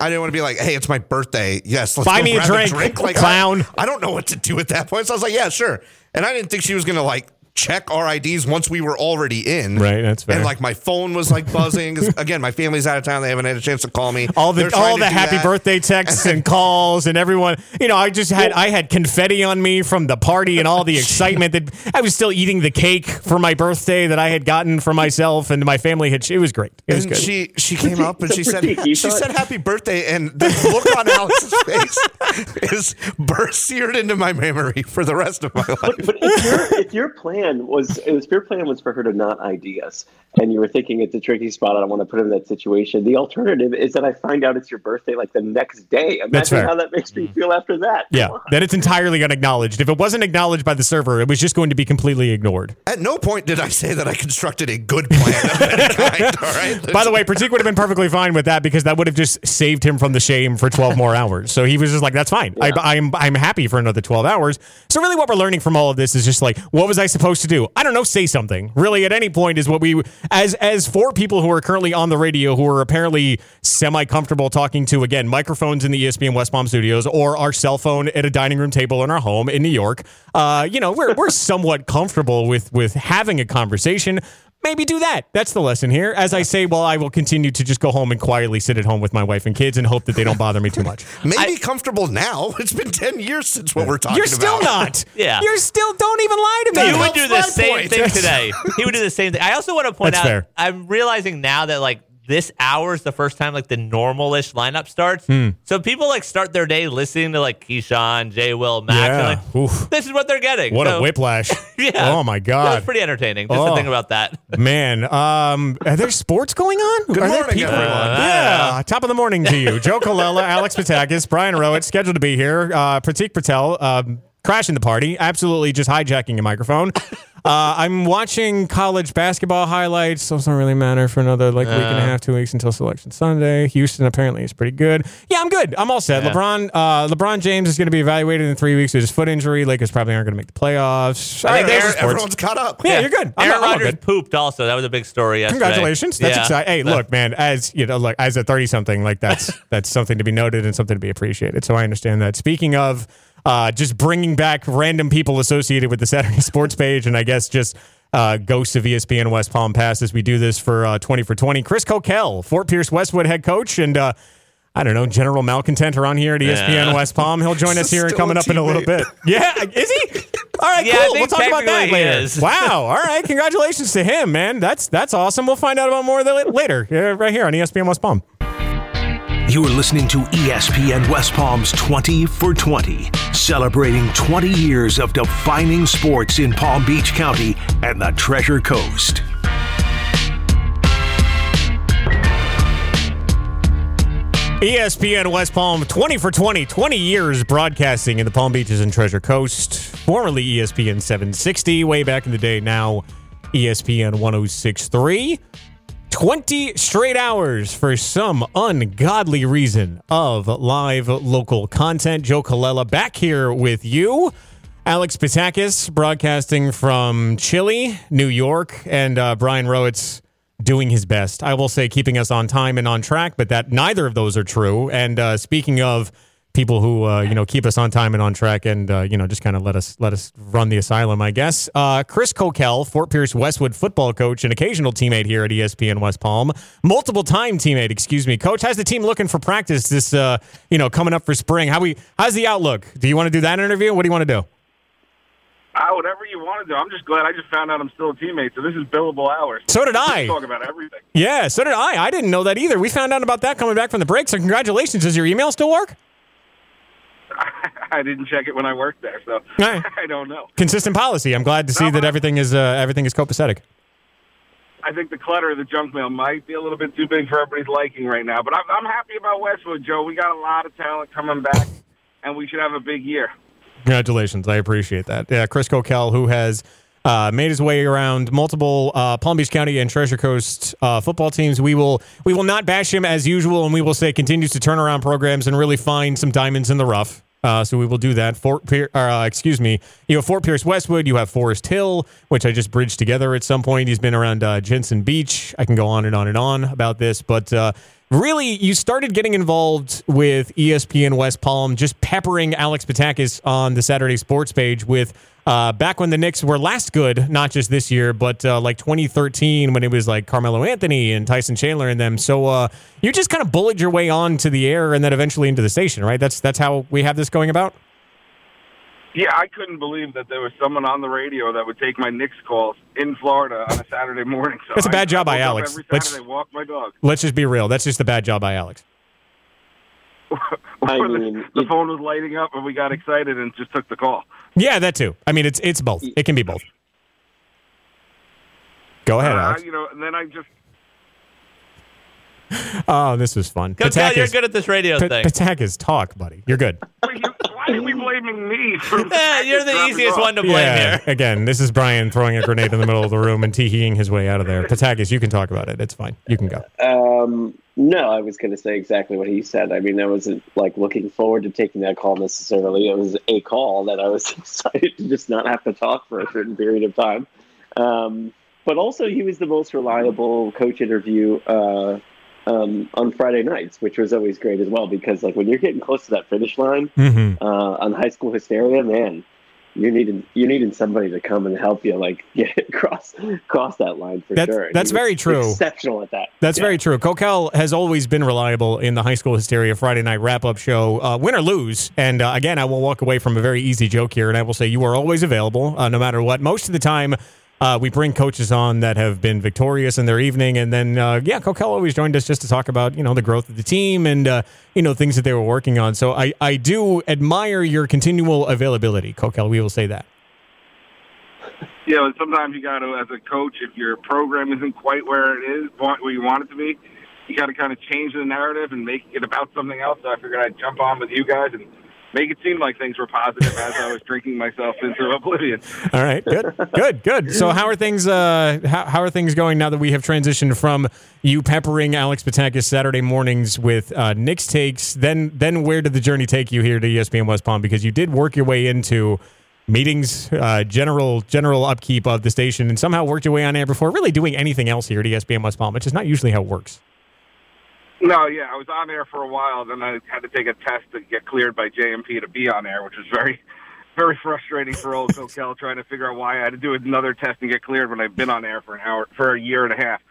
S13: I didn't want to be like, "Hey, it's my birthday. Yes, let's
S10: Buy
S13: go
S10: me a
S13: grab
S10: drink,
S13: Like,
S10: clown.
S13: I, I don't know what to do at that point, so I was like, "Yeah, sure." And I didn't think she was gonna like check our IDs once we were already in.
S10: Right, that's fair.
S13: And like my phone was like buzzing. again, my family's out of town; they haven't had a chance to call me.
S10: All the
S13: They're
S10: all the happy
S13: that.
S10: birthday texts and calls and everyone. You know, I just had I had confetti on me from the party and all the excitement that I was still eating the cake for my birthday that I had gotten for myself and my family had. It was great. It was
S13: and
S10: good.
S13: she she came up and she said she said happy birthday and the look on Alex's face is burst seared into my memory for the rest of my life.
S12: But if your if your plan was if your plan was for her to not ID us, and you were thinking it's a tricky spot, I don't want to put her in that situation. The alternative is that I find out it's your birthday like the next day. Imagine
S10: That's fair.
S12: how that makes me feel after that.
S10: yeah,
S12: Come on.
S10: that it's entirely unacknowledged. If it wasn't acknowledged by the server, it was just going to be completely ignored.
S13: At no point did I say that I constructed a good plan of any kind. All right.
S10: By the way, Pratik would have been perfectly fine with that because that would have just saved him from the shame for 12 more hours. So he was just like, that's fine. I, I'm, I'm happy for another 12 hours. So really what we're learning from all of this is just like, what was I supposed to do? I don't know, say something. Really at any point is what we, as, as four people who are currently on the radio who are apparently semi-comfortable talking to, again, microphones in the ESPN West Palm studios or our cell phone at a dining room table in our home in New York. Uh, you know, we're, we're somewhat comfortable with, with having a conversation maybe do that. That's the lesson here. As I say, well, I will continue to just go home and quietly sit at home with my wife and kids and hope that they don't bother me too much.
S13: Maybe comfortable now. It's been 10 years since what we're talking about.
S10: You're still
S13: about.
S10: not.
S11: Yeah.
S10: You're still, don't even lie to me.
S11: You would do the same
S13: point.
S11: thing today. He would do the same thing. I also want to point
S10: That's
S11: out.
S10: fair.
S11: I'm realizing now that like this hour is the first time like the normal-ish lineup starts.
S10: Hmm.
S11: So people like start their day listening to like Keyshawn, Jay, Will, Max.
S10: Yeah.
S11: like, this is what they're getting.
S10: What
S11: So,
S10: a whiplash.
S11: Yeah.
S10: Oh, my
S11: That
S10: God.
S11: was pretty entertaining. Just
S10: Oh.
S11: to think about that.
S10: Man, um, are there sports going on?
S13: Good
S10: are there
S13: morning,
S10: people?
S13: everyone.
S10: yeah, top of the morning to you, Joe Colella, Alex Petakas, Brian Rowitz, scheduled to be here. Uh, Pratik Patel, um, crashing the party, absolutely just hijacking a microphone. Uh, I'm watching college basketball highlights. Those don't really matter for another like week and a half, two weeks until selection Sunday. Houston apparently is pretty good. Yeah, I'm good. I'm all set.
S11: Yeah.
S10: LeBron, uh, LeBron James is going to be evaluated in three weeks with his foot injury. Lakers probably aren't going to make the playoffs.
S11: I think Aaron-
S13: Everyone's caught up.
S10: Yeah, you're good. I'm
S11: Aaron Rodgers pooped also. That was a big story yesterday.
S10: Congratulations. That's
S11: Yeah.
S10: exciting. Hey, look, man, as you know, like as a 30 something, like that's that's something to be noted and something to be appreciated. So I understand that. Speaking of uh, just bringing back random people associated with the Saturday Sports page, and I guess just uh, ghosts of ESPN West Palm passes. We do this for uh, 20 for 20. Chris Coquel, Fort Pierce Westwood head coach, and uh, I don't know, general malcontent around here at ESPN
S11: Yeah.
S10: West Palm. He'll join us here coming up in a little bit. Yeah, is he? All right,
S11: Yeah,
S10: cool. We'll talk about that later.
S11: is.
S10: Wow. All right. Congratulations to him, man. That's that's awesome. We'll find out about more of that later, right here on ESPN West Palm.
S1: You are listening to ESPN West Palm's 20 for 20, celebrating 20 years of defining sports in Palm Beach County and the Treasure Coast.
S10: ESPN West Palm, 20 for 20, 20 years broadcasting in the Palm Beaches and Treasure Coast. Formerly ESPN 760, way back in the day, now ESPN 1063. 20 straight hours for some ungodly reason of live local content. Joe Colella back here with you. Alex Petakas broadcasting from chilly, New York, and uh, Brian Rowett's doing his best. I will say keeping us on time and on track, but that neither of those are true. And uh, speaking of people who uh, you know keep us on time and on track, and uh, you know just kind of let us let us run the asylum, I guess. Uh, Chris Coquel, Fort Pierce Westwood football coach, and occasional teammate here at ESPN West Palm, multiple time teammate, excuse me. Coach, how's the team looking for practice this uh, you know coming up for spring? How we how's the outlook? Do you want to do that interview? What do you want to do?
S3: Ah, whatever you want to do. I'm just glad I just found out I'm still a teammate, so this is billable hours.
S10: So did I.
S3: talk about everything.
S10: Yeah, so did I. I didn't know that either. We found out about that coming back from the break. So congratulations. Does your email still work?
S3: I didn't check it when I worked there, so
S10: right.
S3: I don't know.
S10: Consistent policy. I'm glad to see that everything is uh, everything is copacetic.
S3: I think the clutter of the junk mail might be a little bit too big for everybody's liking right now, but I'm, I'm happy about Westwood, Joe. We got a lot of talent coming back, and we should have a big year.
S10: Congratulations. I appreciate that. Yeah, Chris Coquel, who has uh, made his way around multiple uh, Palm Beach County and Treasure Coast uh, football teams. We will we will not bash him as usual, and we will say continues to turn around programs and really find some diamonds in the rough. Uh, so we will do that. Fort, Pier- uh, excuse me. You have Fort Pierce Westwood. You have Forest Hill, which I just bridged together at some point. He's been around uh, Jensen Beach. I can go on and on and on about this, but uh, really, you started getting involved with ESPN West Palm, just peppering Alex Petakas on the Saturday Sports page with uh, back when the Knicks were last good, not just this year, but uh, like 2013 when it was like Carmelo Anthony and Tyson Chandler and them. So uh, you just kind of bullied your way on to the air and then eventually into the station, right? That's that's how we have this going about.
S3: Yeah, I couldn't believe that there was someone on the radio that would take my Knicks calls in Florida on a Saturday morning. So
S10: That's a bad
S3: I-
S10: job
S3: I
S10: by
S3: woke
S10: Alex.
S3: Every
S10: Let's-
S3: Saturday, walk my dog.
S10: Let's just be real. That's just a bad job by Alex.
S12: I
S3: the,
S12: mean,
S3: the phone was lighting up, and we got excited and just took the call.
S10: Yeah, that too. I mean, it's it's both. It can be both. Go ahead,
S3: Uh,
S10: Alex.
S3: you know, and then I just
S10: Oh, this was fun.
S11: Coquel, you're good at this radio
S10: Pat-
S11: thing.
S10: Petakas, talk, buddy. You're good.
S3: why are we blaming me for?
S11: Yeah, you're the easiest one to blame
S10: yeah.
S11: here.
S10: Again, this is Brian throwing a grenade in the middle of the room and teeing his way out of there. Petakas, you can talk about it. It's fine. You can go.
S12: Um, no, I was going to say exactly what he said. I mean, I wasn't like looking forward to taking that call necessarily. It was a call that I was excited to just not have to talk for a certain period of time. Um, but also, he was the most reliable coach interview uh, um, on Friday nights, which was always great as well. Because like when you're getting close to that finish line
S10: Mhm.
S12: uh, on High School Hysteria, man, you needed you needed somebody to come and help you like get across cross that line for
S10: That's-
S12: sure. And
S10: that's very true.
S12: Exceptional at that.
S10: That's
S12: Yeah.
S10: very true. Coquel has always been reliable in the High School Hysteria Friday night wrap up show, uh, win or lose. And uh, again, I will walk away from a very easy joke here, and I will say you are always available, uh, no matter what. Most of the time, uh, we bring coaches on that have been victorious in their evening, and then uh, yeah, Coquel always joined us just to talk about you know the growth of the team and uh, you know things that they were working on. So I I do admire your continual availability, Coquel. We will say that.
S3: Yeah, sometimes you got to, as a coach, if your program isn't quite where it is, where you want it to be, you got to kind of change the narrative and make it about something else. So I figured I'd jump on with you guys and make it seem like things were positive as I was drinking myself into oblivion.
S10: All right, good, good, good. So, how are things? Uh, how, how are things going now that we have transitioned from you peppering Alex Petakas Saturday mornings with uh, Knicks takes? Then, then where did the journey take you here to ESPN West Palm? Because you did work your way into meetings, uh, general general upkeep of the station, and somehow worked your way on air before really doing anything else here at ESPN West Palm, which is not usually how it works.
S3: No, yeah, I was on air for a while. Then I had to take a test to get cleared by JMP to be on air, which was very, very frustrating for old Coquel trying to figure out why I had to do another test and get cleared when I've been on air for an hour for a year and a half.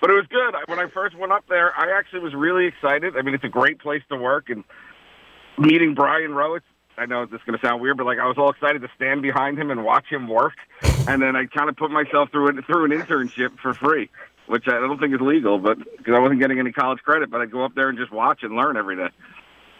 S3: But it was good. When I first went up there, I actually was really excited. I mean, it's a great place to work, and meeting Brian Rowitz. I know this is going to sound weird, but like I was all excited to stand behind him and watch him work, and then I kind of put myself through through an internship for free which I don't think is legal, but because I wasn't getting any college credit, but I'd go up there and just watch and learn every day.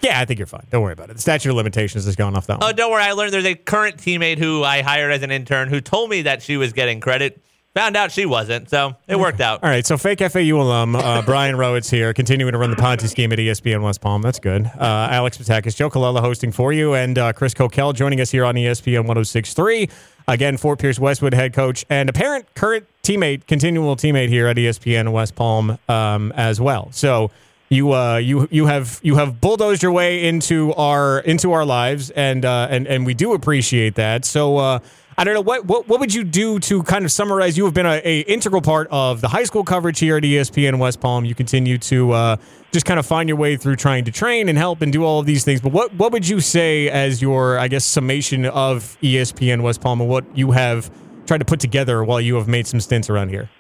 S10: Yeah, I think you're fine. Don't worry about it. The statute of limitations has gone off that one.
S11: Oh, don't worry. I learned there's a current teammate who I hired as an intern who told me that she was getting credit. Found out she wasn't, so it worked out.
S10: All right, so fake FAU alum uh, Brian Rowitz here, continuing to run the Ponzi scheme at ESPN West Palm. That's good. Uh, Alex Petakas, Joe Colella hosting for you, and uh, Chris Coquel joining us here on ESPN 106.3. Again, Fort Pierce Westwood head coach and apparent current teammate, continual teammate here at ESPN West Palm um, as well. So you uh, you you have you have bulldozed your way into our into our lives, and uh, and and we do appreciate that. So. Uh, I don't know what, what what would you do to kind of summarize. You have been a, a integral part of the high school coverage here at ESPN West Palm. You continue to uh, just kind of find your way through trying to train and help and do all of these things. But what what would you say as your I guess summation of ESPN West Palm and what you have tried to put together while you have made some stints around here?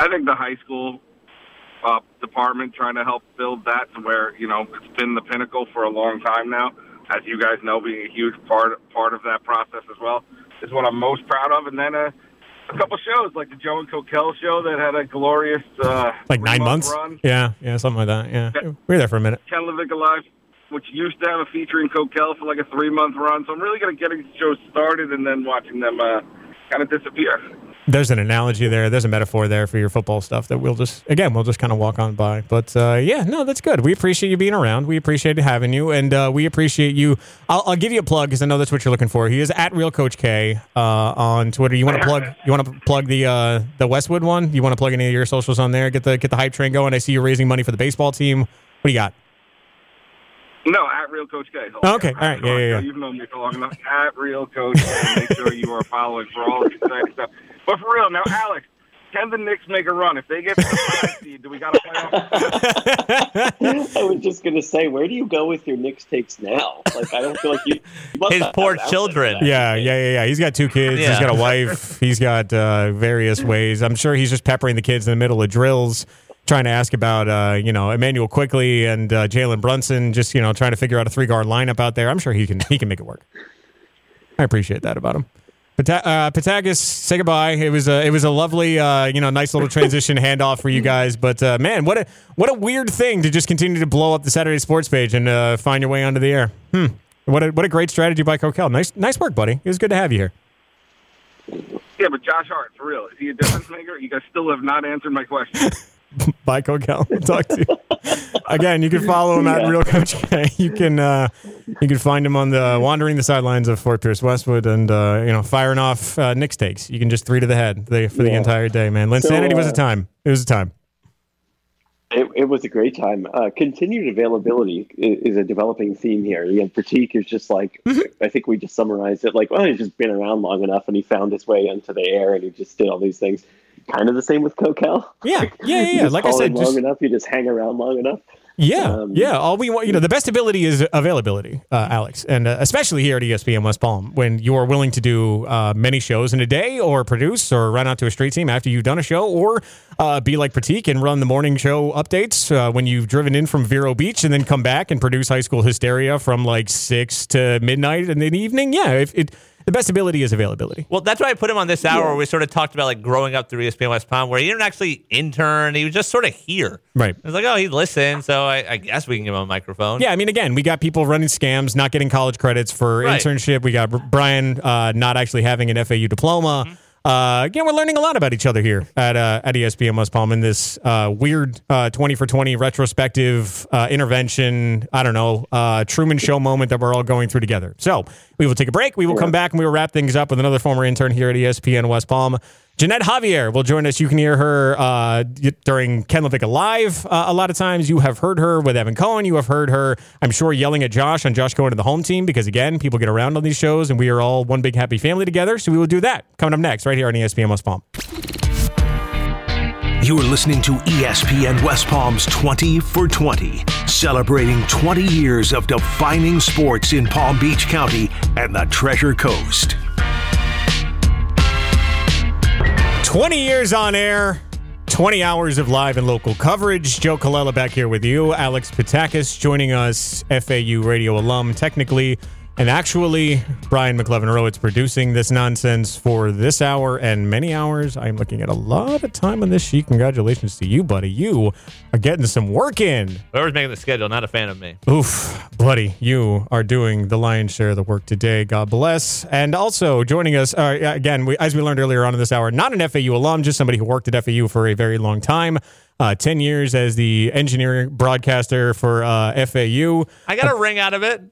S3: I think the high school uh, department trying to help build that to where you know it's been the pinnacle for a long time now. As you guys know, being a huge part part of that process as well, is what I'm most proud of. And then uh, a couple shows like the Joe and Coquel show that had a glorious uh,
S10: Like nine months?
S3: run.
S10: Yeah, yeah, something like that. Yeah. We were there for a minute.
S3: Ken LaVicka Live, which used to have a featuring Coquel for like a three month run. So I'm really to get these shows started and then watching them uh, kind of disappear.
S10: There's an analogy there. There's a metaphor there for your football stuff that we'll just, again, we'll just kind of walk on by. But uh, yeah, no, that's good. We appreciate you being around. We appreciate having you. And uh, we appreciate you. I'll, I'll give you a plug because I know that's what you're looking for. He is at Real Coach K uh, on Twitter. You want to plug? You want to plug the uh, the Westwood one? You want to plug any of your socials on there? Get the get the hype train going. I see you're raising money for the baseball team. What do you got?
S3: No, at Real Coach K.
S10: Oh, okay, all right, yeah, yeah, yeah.
S3: You've known me for long enough. At Real Coach K. Make sure you are following for all the exciting stuff. But for real, now, Alex, can the Knicks make a run? If they get to the five seed, do we got to playoff?
S12: I was just gonna say, where do you go with your Knicks takes now? Like, I don't feel like you. you
S11: His poor children.
S10: Yeah, yeah, yeah, yeah. He's got two kids. He's got a wife. He's got uh, various ways. I'm sure he's just peppering the kids in the middle of drills, trying to ask about, uh, you know, Immanuel Quickley and uh, Jalen Brunson. Just you know, trying to figure out a three guard lineup out there. I'm sure he can he can make it work. I appreciate that about him. Pata- uh, Petakas, say goodbye. It was a it was a lovely, uh, you know, nice little transition handoff for you guys. But uh, man, what a what a weird thing to just continue to blow up the Saturday Sports page and uh, find your way onto the air. Hmm. What a what a great strategy by Coquel. Nice nice work, buddy. It was good to have you here.
S3: Yeah, but Josh Hart, for real, is he a difference maker? You guys still have not answered my question.
S10: Bye, Coquel. We'll talk to you. Again, you can follow him at Real Coach K. You can uh, you can find him on the wandering the sidelines of Fort Pierce Westwood and uh, you know firing off uh, Knicks takes. You can just three to the head the, for the entire day, man.
S12: So,
S10: Linsanity was a
S12: uh,
S10: time. It was a time.
S12: It, it was a great time. Uh, continued availability is, is a developing theme here. Again, Pratik is just like I think we just summarized it like, well, he's just been around long enough, and he found his way into the air, and he just did all these things. Kind of the same with Coquel.
S10: Yeah, yeah, yeah. Yeah. Like I said,
S12: long
S10: just
S12: enough, you just hang around long enough.
S10: Yeah,
S12: Um,
S10: yeah. All we want, you know, the best ability is availability, uh, Alex, and uh, especially here at ESPN West Palm, when you are willing to do uh, many shows in a day, or produce, or run out to a street team after you've done a show, or uh, be like Pratik and run the morning show updates uh, when you've driven in from Vero Beach, and then come back and produce High School Hysteria from like six to midnight in the evening. Yeah, if it, the best ability is availability.
S11: Well, that's why I put him on this hour where we sort of talked about like growing up through ESPN West Palm, where he didn't actually intern. He was just sort of here.
S10: Right.
S11: It's like, oh, he listened, so I, I guess we can give him a microphone.
S10: Yeah, I mean, again, we got people running scams, not getting college credits for
S11: Right.
S10: internship. We got Brian uh, not actually having an FAU diploma. Uh, again, we're learning a lot about each other here at uh, at ESPN West Palm in this uh, weird uh, twenty for twenty retrospective uh, intervention. I don't know uh, Truman Show moment that we're all going through together. So we will take a break. We will come back and we will wrap things up with another former intern here at ESPN West Palm. Jeanette Javier will join us. You can hear her uh, during Ken LaVicka Live uh, a lot of times. You have heard her with Evan Cohen. You have heard her, I'm sure, yelling at Josh on Josh going to the home team because, again, people get around on these shows and we are all one big happy family together. So we will do that coming up next right here on ESPN West Palm.
S1: You are listening to ESPN West Palm's 20 for 20, celebrating 20 years of defining sports in Palm Beach County and the Treasure Coast.
S10: 20 years on air, 20 hours of live and local coverage. Joe Colella back here with you. Alex Petakas joining us, FAU radio alum, technically and actually. Brian McLevin Rowitz producing this nonsense for this hour and many hours. I'm looking at a lot of time on this sheet. Congratulations to you, buddy. You are getting some work in.
S11: Whoever's making the schedule, not a fan of me.
S10: Oof, buddy, you are doing the lion's share of the work today. God bless. And also joining us, uh, again, we, as we learned earlier on in this hour, not an FAU alum, just somebody who worked at FAU for a very long time. Uh, 10 years as the engineering broadcaster for uh, FAU.
S11: I got a ring out of it.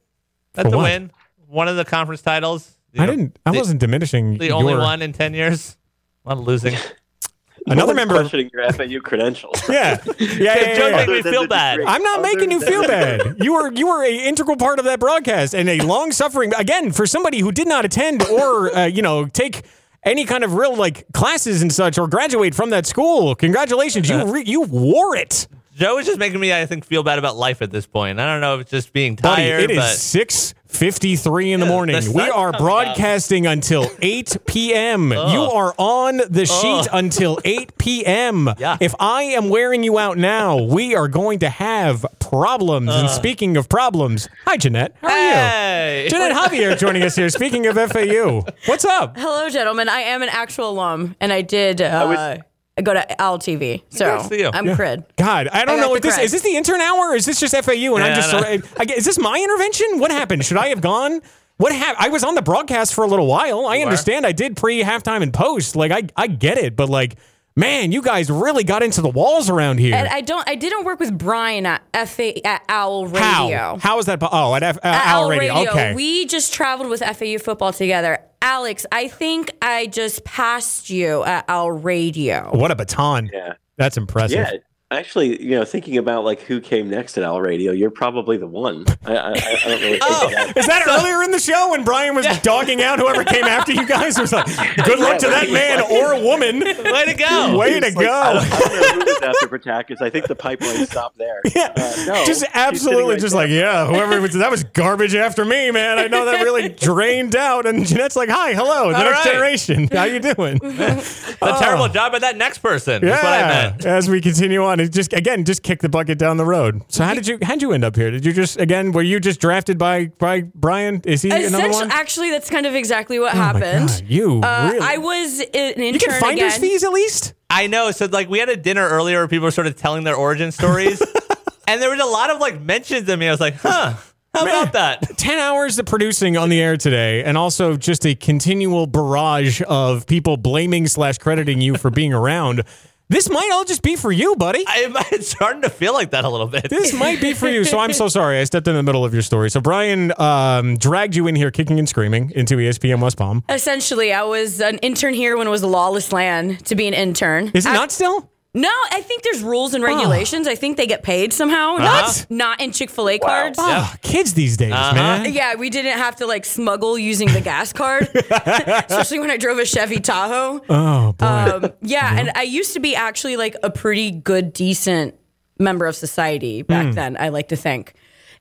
S11: That's a win. One of the conference titles. You
S10: I
S11: know,
S10: didn't, I
S11: the-
S10: wasn't diminishing.
S11: The only one in 10 years. I'm of losing.
S10: Another member of-
S12: questioning your FAU credentials.
S10: Yeah, yeah, yeah, yeah,
S11: Joe
S10: yeah.
S11: made me feel bad.
S10: I'm not making you feel bad. You were you were a integral part of that broadcast and a long suffering again for somebody who did not attend or uh, you know take any kind of real like classes and such or graduate from that school. Congratulations, you re- you wore it,
S11: Joe is just making me, I think, feel bad about life at this point. I don't know if it's just being
S10: buddy.
S11: tired,
S10: It
S11: but
S10: is six fifty three in the
S11: Yeah,
S10: morning.
S11: the
S10: we are
S11: comes
S10: broadcasting until eight p.m. You are on the sheet until eight p.m.
S11: Yeah.
S10: If I am wearing you out now, we are going to have problems. and speaking of problems, hi, Jeanette. How are
S11: Hey.
S10: you? Jeanette Javier joining us here. Speaking of FAU, what's up?
S9: Hello, gentlemen. I am an actual alum, and I did uh, I go to Owl TV. So
S11: Congrats you.
S9: I'm
S10: Yeah.
S9: cred.
S10: God, I don't
S9: I
S10: know
S9: got
S10: what this
S9: cred.
S10: is. This the intern hour? Or is this just FAU? And I'm just.
S11: I know.
S10: sort of- I guess- is this my intervention? What happened? Should I have gone? What happened? I was on the broadcast for a little while. I
S11: You
S10: understand. I did pre halftime and post. Like I, I get it. But like, man, you guys really got into the walls around here.
S9: And I don't. I didn't work with Brian at FA at Owl Radio.
S10: How? How is that? po- Oh, at F, uh,
S9: At
S10: Owl Radio. Okay.
S9: We just traveled with FAU football together. Alex, I think I just passed you at Owl Radio.
S10: what a baton.
S12: Yeah.
S10: That's impressive.
S12: Yeah. Actually, you know, thinking about like who came next at Owl Radio, you're probably the one. I, I, I I don't really think
S11: Oh.
S12: of that.
S10: Is that earlier in the show when Brian was dogging out whoever came after you guys? It was like, good luck to that man or woman.
S11: Way to go.
S10: Way to
S12: It's like, I,
S10: go.
S12: don't, I don't know who was after Petakas. I think the pipeline stopped there.
S10: Yeah.
S12: Uh, no,
S10: just absolutely
S12: right
S10: just
S12: there.
S10: like, yeah, whoever was, that was garbage after me, man. I know that really drained out. And Jeanette's like, hi, hello, the
S11: All
S10: next
S11: right.
S10: generation. How you doing?
S11: A terrible job by that next person. That's what I meant.
S10: As we continue on, it just again, just kick the bucket down the road. So how did you how did you end up here? Did you just again were you just drafted by by Brian? Is he another one?
S9: actually, that's kind of exactly what
S10: Oh my
S9: happened.
S10: God, you
S9: Uh,
S10: really?
S9: I was an intern
S10: you get finder's
S9: again.
S10: fees at least.
S11: I know. So like we had a dinner earlier where people were sort of telling their origin stories. and there was a lot of like mentions of me. I was like, huh, how about that?
S10: 10 hours of producing on the air today and also just a continual barrage of people blaming slash crediting you for being around this might all just be for you buddy.
S11: I, it's starting to feel like that a little bit.
S10: this might be for you so i'm so sorry. I stepped in the middle of your story. So brian um, dragged you in here kicking and screaming into espn west palm.
S9: Essentially, I was an intern here when it was a lawless land to be an intern.
S10: is it
S9: I-
S10: not still
S9: No, I think there's rules and regulations. I think they get paid somehow. Not not in Chick Fil A cards.
S10: oh, kids these days man
S9: Yeah, we didn't have to like smuggle using the gas card, especially when I drove a Chevy Tahoe.
S10: oh boy
S9: Um, yeah, and I used to be actually like a pretty good, decent member of society back
S10: Hmm.
S9: then. I like to think,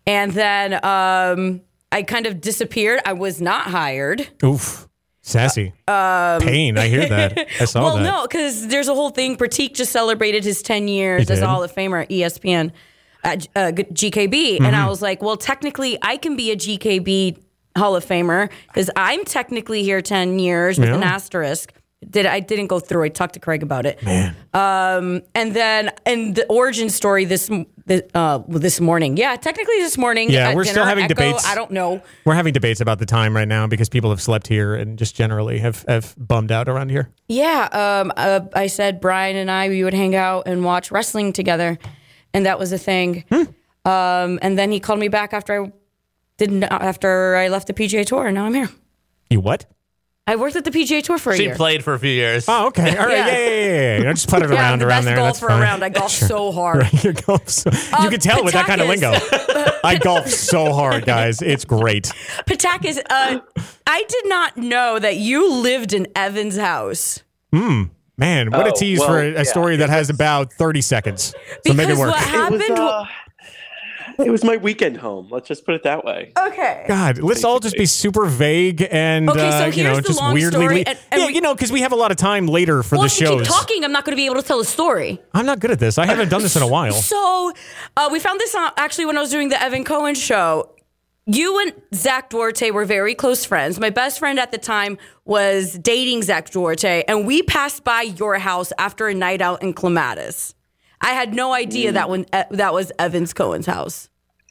S9: and then um, I kind of disappeared. I was not hired.
S10: oof sassy pain i hear that i saw
S9: um, well,
S10: that
S9: no, because there's a whole thing. Pratik just celebrated his 10 years
S10: He
S9: as
S10: did?
S9: a Hall of Famer at ESPN at uh, GKB. And
S10: Mm-hmm.
S9: I was like, well, technically, I can be a GKB Hall of Famer because I'm technically here 10 years with an asterisk. Did I didn't go through? I talked to Craig about it. Um, and then and the origin story this the, uh, this morning, yeah, technically this morning.
S10: Yeah, we're still having
S9: Echo,
S10: debates.
S9: I don't know.
S10: we're having debates about the time right now because people have slept here and just generally have, have bummed out around here
S9: Yeah, um, uh, I said Brian and I we would hang out and watch wrestling together, and that was a thing. Um, and then he called me back after I didn't after I left the PGA Tour, and now I'm here.
S10: you what
S9: I worked at the PGA Tour for a
S11: She
S9: year.
S11: She played for a few years.
S10: Oh, okay. All right. Yeah,
S9: Yeah.
S10: yeah, yeah. yeah, yeah. Just put it
S9: yeah,
S10: around,
S9: I'm the
S10: around
S9: best
S10: there. That's
S9: golfer
S10: fine.
S9: around. I golf so hard.
S10: Right, you golf so, you can tell with that kind of lingo. I golf so hard, guys. It's great.
S9: Petakas, uh, I did not know that you lived in Evan's house. Hmm.
S10: Man, what a
S12: Oh,
S10: tease
S12: well,
S10: for a, a
S12: yeah,
S10: story that has about 30 seconds. So make it
S9: Because
S10: work.
S9: what
S12: It
S9: happened?
S12: was, uh, it was my weekend home. Let's just put it that way.
S9: okay.
S10: God, let's all just be super vague and
S9: Okay, so
S10: uh, you know
S9: the
S10: just
S9: long
S10: weirdly.
S9: story,
S10: le-
S9: and- and
S10: yeah,
S9: we-
S10: you know, because we have a lot of time later for
S9: Well,
S10: the
S9: if you keep
S10: shows.
S9: talking, I'm not going to be able to tell the story.
S10: I'm not good at this. I haven't done this in a while.
S9: So uh, we found this on, actually when I was doing the Evan Cohen show. You and Zach Duarte were very close friends. My best friend at the time was dating Zach Duarte, and we passed by your house after a night out in Clematis. I had no idea that when uh, that was Evans Cohen's house.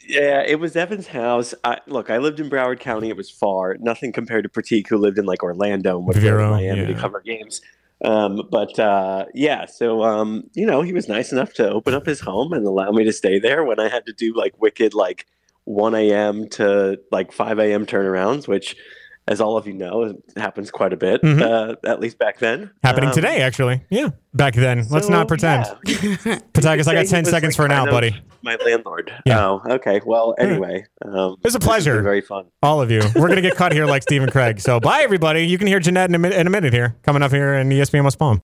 S12: Yeah, it was Evan's house. I, look, I lived in Broward County. It was far, nothing compared to Pratik, who lived in like Orlando and would go to Miami to cover games. Um, but uh, yeah, so um, you know, he was nice enough to open up his home and allow me to stay there when I had to do like wicked like 1 a.m. to like 5 a.m. turnarounds, which, as all of you know, it happens quite a bit. Uh, at least back then.
S10: Mm-hmm. Happening
S12: Um,
S10: today, actually. Yeah, back then. Let's not pretend.
S12: yeah.
S10: Petakas, I got 10 seconds
S12: like,
S10: for now,
S12: kind
S10: buddy.
S12: My landlord.
S10: Yeah.
S12: Oh, okay. Well, anyway, um,
S10: It was a
S12: this has been
S10: pleasure.
S12: Very fun.
S10: All of you. We're going to get cut here like Stephen Craig. So bye, everybody. You can hear Jeanette in a, mi- in a minute here, coming up here in ESPN West Palm.